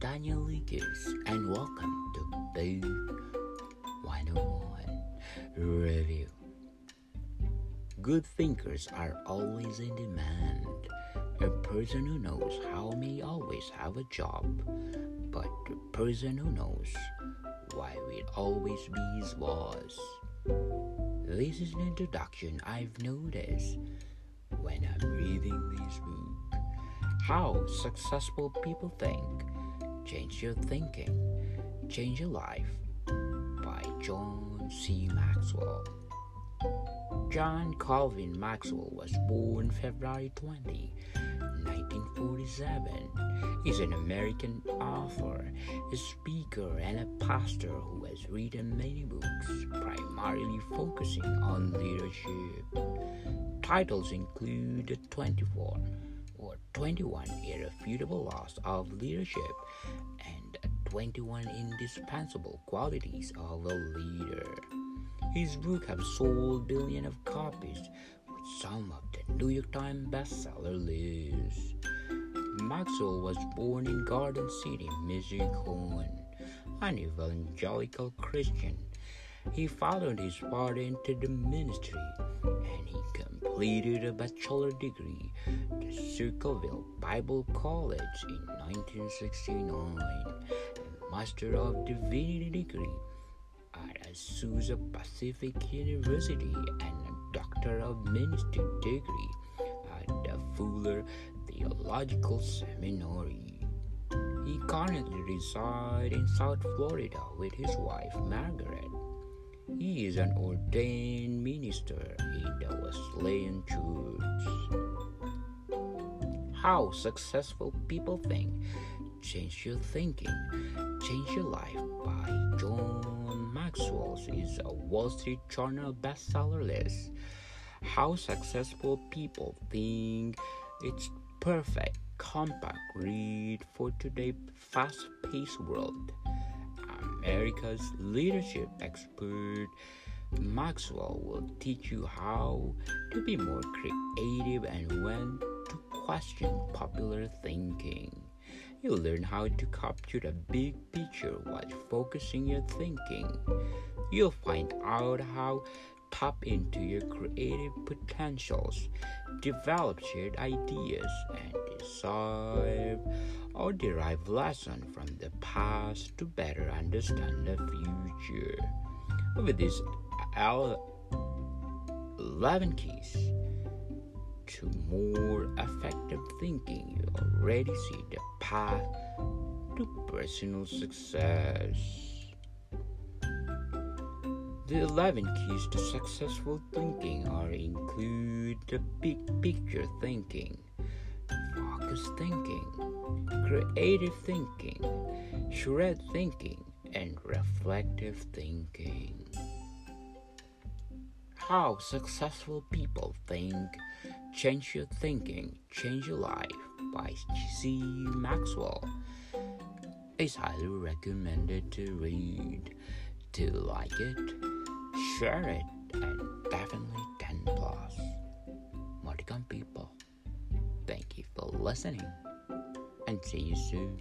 Daniel Lucas, and welcome to Boo 101 Review. Good thinkers are always in demand. A person who knows how may always have a job, but a person who knows why will always be his boss. This is an introduction I've noticed when I'm reading this book. How successful people think Change your thinking, change your life by John C. Maxwell. John Calvin Maxwell was born February 20, 1947. He's an American author, a speaker, and a pastor who has written many books, primarily focusing on leadership. Titles include 24 or 21 Irrefutable Laws of Leadership and 21 Indispensable Qualities of a Leader. His book have sold billions of copies with some of the New York Times bestseller list. Maxwell was born in Garden City, Michigan, an evangelical Christian. He followed his father into the ministry and he completed a bachelor degree at Circleville Bible College in 1969, a Master of Divinity degree at Azusa Pacific University and a Doctor of Ministry degree at the Fuller Theological Seminary. He currently resides in South Florida with his wife Margaret. He is an ordained minister in the Wesleyan Church. How successful people think. Change your thinking, change your life by John Maxwell is a Wall Street Journal bestseller list. How successful people think it's perfect, compact read for today's fast-paced world. America's leadership expert Maxwell will teach you how to be more creative and when to question popular thinking. You'll learn how to capture the big picture while focusing your thinking. You'll find out how to tap into your creative potentials, develop shared ideas, and decide or derive lessons from the past to better understand the future. With these 11 keys to more effective thinking, you already see the path to personal success. The 11 keys to successful thinking are include the big picture thinking, thinking, creative thinking, shared thinking, and reflective thinking. How successful people think. Change your thinking, change your life by C. Maxwell. It's highly recommended to read. To like it, share it, and definitely 10 plus. Modicum people, for listening and see you soon.